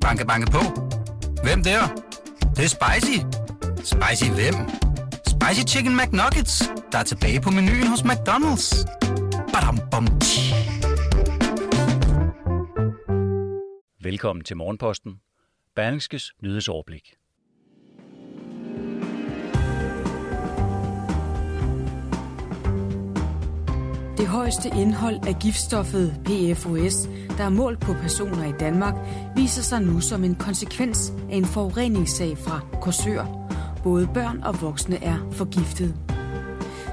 Banke, banke på. Hvem der? Det, det er spicy. Spicy hvem? Spicy Chicken McNuggets, der er tilbage på menuen hos McDonald's. Badum, bom, Velkommen til Morgenposten. Berlingskes nyhedsoverblik. Det højeste indhold af giftstoffet PFOS, der er målt på personer i Danmark, viser sig nu som en konsekvens af en forureningssag fra Korsør. Både børn og voksne er forgiftet.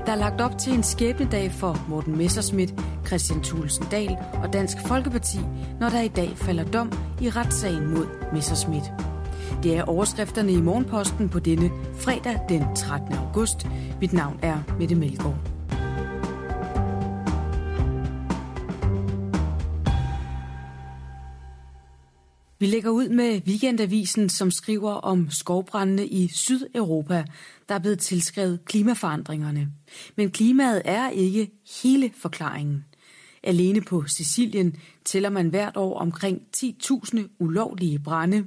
Der er lagt op til en skæbnedag for Morten Messerschmidt, Christian Thulesen Dahl og Dansk Folkeparti, når der i dag falder dom i retssagen mod Messerschmidt. Det er overskrifterne i Morgenposten på denne fredag den 13. august. Mit navn er Mette Melgaard. Vi lægger ud med Weekendavisen, som skriver om skovbrændene i Sydeuropa, der er blevet tilskrevet klimaforandringerne. Men klimaet er ikke hele forklaringen. Alene på Sicilien tæller man hvert år omkring 10.000 ulovlige brænde,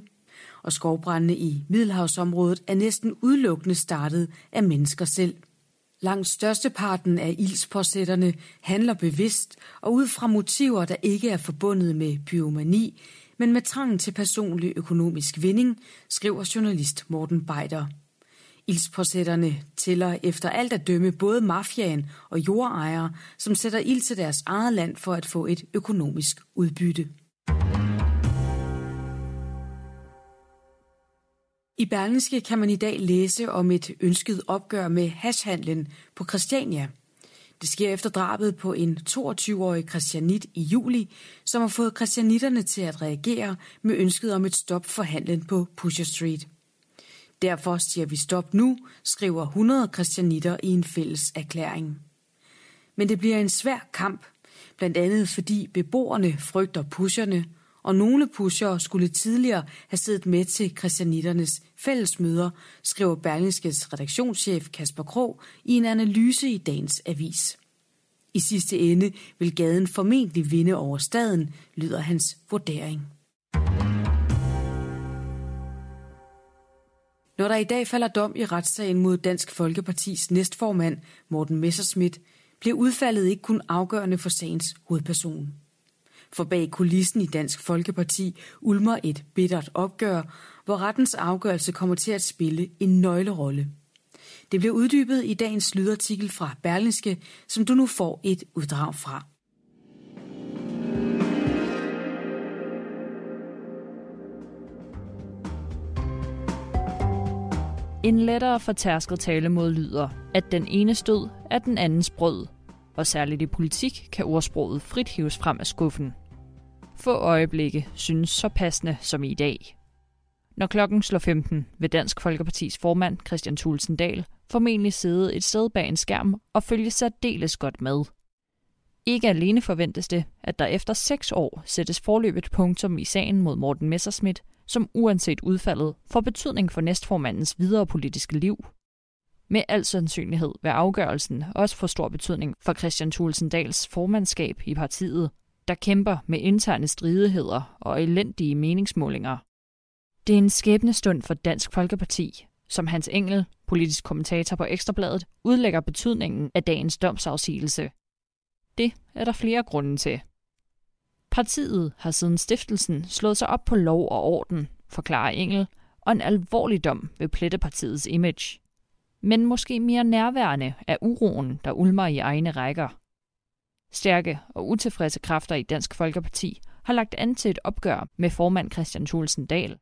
og skovbrændene i Middelhavsområdet er næsten udelukkende startet af mennesker selv. Langt størsteparten af ildspåsætterne handler bevidst og ud fra motiver, der ikke er forbundet med pyromani, men med trangen til personlig økonomisk vinding, skriver journalist Morten Beider. Ildspåsætterne tæller efter alt at dømme både mafiaen og jordejere, som sætter ild til deres eget land for at få et økonomisk udbytte. I Berlingske kan man i dag læse om et ønsket opgør med hashhandlen på Christiania – det sker efter drabet på en 22-årig christianit i juli, som har fået christianitterne til at reagere med ønsket om et stop for handlen på Pusher Street. Derfor siger vi stop nu, skriver 100 christianitter i en fælles erklæring. Men det bliver en svær kamp, blandt andet fordi beboerne frygter pusherne, og nogle pushere skulle tidligere have siddet med til christianitternes fællesmøder, skriver Berlingskes redaktionschef Kasper Krog i en analyse i dagens avis. I sidste ende vil gaden formentlig vinde over staden, lyder hans vurdering. Når der i dag falder dom i retssagen mod Dansk Folkepartis næstformand Morten Messerschmidt, bliver udfaldet ikke kun afgørende for sagens hovedperson. For bag kulissen i Dansk Folkeparti ulmer et bittert opgør, hvor rettens afgørelse kommer til at spille en nøglerolle. Det blev uddybet i dagens lydartikel fra Berlingske, som du nu får et uddrag fra. En lettere fortærsket mod lyder, at den ene stød er den andens brød, og særligt i politik kan ordsproget frit hives frem af skuffen. Få øjeblikke synes så passende som i dag. Når klokken slår 15, vil Dansk Folkepartis formand Christian Thulsen Dahl formentlig sidde et sted bag en skærm og følge særdeles godt med. Ikke alene forventes det, at der efter seks år sættes forløbet punktum i sagen mod Morten Messerschmidt, som uanset udfaldet får betydning for næstformandens videre politiske liv. Med al sandsynlighed vil afgørelsen også få stor betydning for Christian Thulsensdals formandskab i partiet, der kæmper med interne stridigheder og elendige meningsmålinger. Det er en skæbnestund for Dansk Folkeparti, som Hans Engel, politisk kommentator på Ekstrabladet, udlægger betydningen af dagens domsafsigelse. Det er der flere grunde til. Partiet har siden stiftelsen slået sig op på lov og orden, forklarer Engel, og en alvorlig dom vil plette partiets image. Men måske mere nærværende er uroen, der ulmer i egne rækker. Stærke og utilfredse kræfter i Dansk Folkeparti har lagt an til et opgør med formand Christian Thulsen Dahl.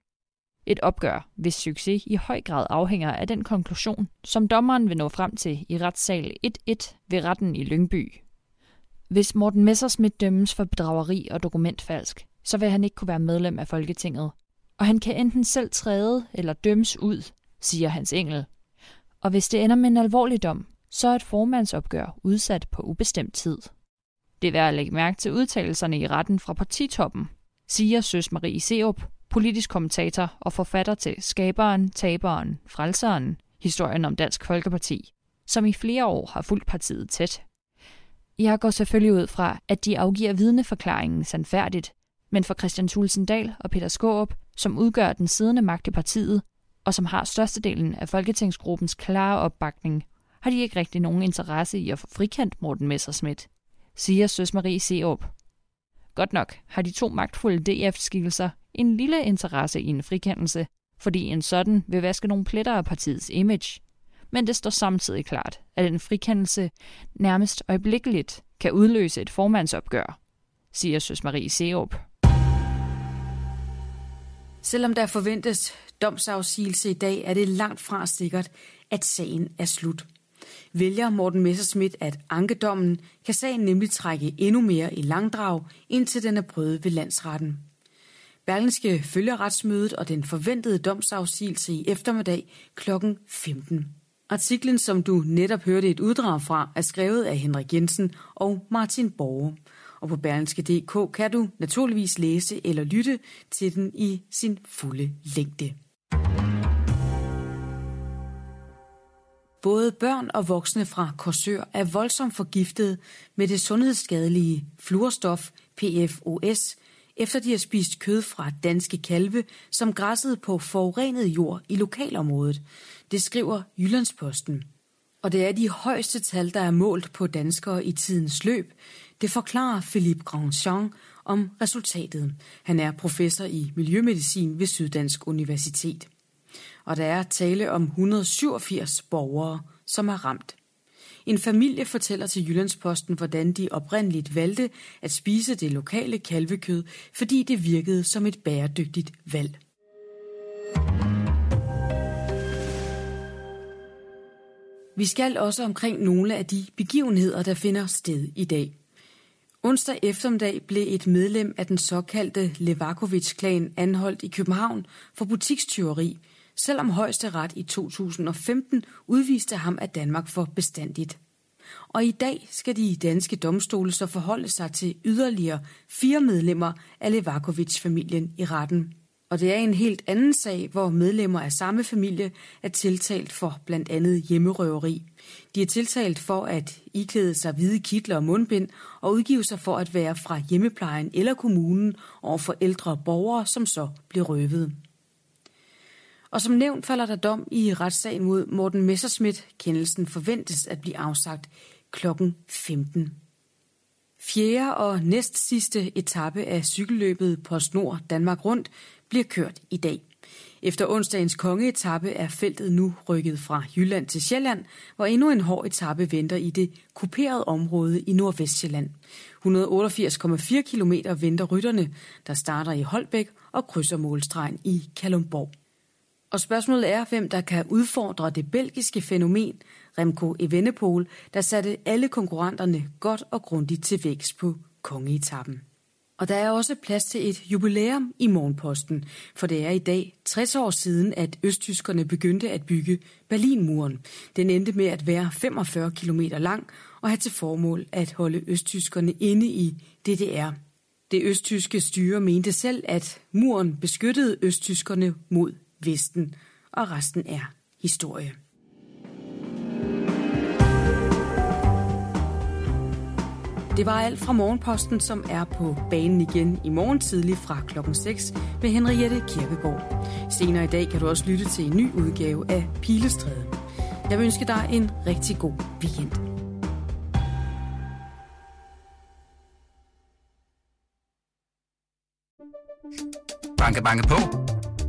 Et opgør, hvis succes i høj grad afhænger af den konklusion, som dommeren vil nå frem til i retssal 1-1 ved retten i Lyngby. Hvis Morten Messersmith dømmes for bedrageri og dokumentfalsk, så vil han ikke kunne være medlem af Folketinget. Og han kan enten selv træde eller dømmes ud, siger Hans Engel. Og hvis det ender med en alvorlig dom, så er et formandsopgør udsat på ubestemt tid. Det er værd at lægge mærke til udtalelserne i retten fra partitoppen, siger Søs Marie Seup, politisk kommentator og forfatter til Skaberen, Taberen, Frelseren, historien om Dansk Folkeparti, som i flere år har fulgt partiet tæt. Jeg går selvfølgelig ud fra, at de afgiver vidneforklaringen sandfærdigt, Men for Christian Tulsendal og Peter Skåb, som udgør den siddende magt i partiet, og som har størstedelen af Folketingsgruppens klare opbakning, har de ikke rigtig nogen interesse i at få frikendt Morten Messerschmidt, siger Søs Marie Seop. Godt nok har de to magtfulde DF-skikkelser en lille interesse i en frikendelse, fordi en sådan vil vaske nogle pletter af partiets image. Men det står samtidig klart, at en frikendelse nærmest øjeblikkeligt kan udløse et formandsopgør, siger Søs Marie Seop. Selvom der forventes domsafsigelse i dag, er det langt fra sikkert, at sagen er slut. Vælger Morten Messerschmidt at ankedommen, kan sagen nemlig trække endnu mere i langdrag, indtil den er prøvet ved landsretten. Berlingske følger retsmødet og den forventede domsafsigelse i eftermiddag kl. 15. Artiklen, som du netop hørte et uddrag fra, er skrevet af Henrik Jensen og Martin Borge. Og på berlingske.dk kan du naturligvis læse eller lytte til den i sin fulde længde. Både børn og voksne fra Korsør er voldsomt forgiftet med det sundhedsskadelige fluorstof PFOS, efter de har spist kød fra danske kalve, som græssede på forurenet jord i lokalområdet. Det skriver Jyllandsposten. Og det er de højeste tal, der er målt på danskere i tidens løb. Det forklarer Philippe Grandjean om resultatet. Han er professor i miljømedicin ved Syddansk Universitet og der er tale om 187 borgere, som er ramt. En familie fortæller til Jyllandsposten, hvordan de oprindeligt valgte at spise det lokale kalvekød, fordi det virkede som et bæredygtigt valg. Vi skal også omkring nogle af de begivenheder, der finder sted i dag. Onsdag eftermiddag blev et medlem af den såkaldte Levakovic-klan anholdt i København for butikstyveri – selvom højesteret i 2015 udviste ham af Danmark for bestandigt. Og i dag skal de danske domstole så forholde sig til yderligere fire medlemmer af Levakovic-familien i retten. Og det er en helt anden sag, hvor medlemmer af samme familie er tiltalt for blandt andet hjemmerøveri. De er tiltalt for at iklæde sig hvide kitler og mundbind og udgive sig for at være fra hjemmeplejen eller kommunen over for ældre borgere, som så bliver røvet. Og som nævnt falder der dom i retssagen mod Morten Messerschmidt. Kendelsen forventes at blive afsagt klokken 15. Fjerde og næst sidste etape af cykelløbet på Snor Danmark Rundt bliver kørt i dag. Efter onsdagens kongeetappe er feltet nu rykket fra Jylland til Sjælland, hvor endnu en hård etape venter i det kuperede område i Nordvestjylland. 188,4 km venter rytterne, der starter i Holbæk og krydser målstregen i Kalumborg. Og spørgsmålet er, hvem der kan udfordre det belgiske fænomen Remco Evenepoel, der satte alle konkurrenterne godt og grundigt til vækst på kongeetappen. Og der er også plads til et jubilæum i Morgenposten, for det er i dag 60 år siden, at østtyskerne begyndte at bygge Berlinmuren. Den endte med at være 45 km lang og have til formål at holde østtyskerne inde i DDR. Det østtyske styre mente selv, at muren beskyttede østtyskerne mod Vesten, og resten er historie. Det var alt fra Morgenposten, som er på banen igen i morgen tidlig fra klokken 6 med Henriette Kirkegaard. Senere i dag kan du også lytte til en ny udgave af Pilestræde. Jeg vil ønske dig en rigtig god weekend. Banke, banke på.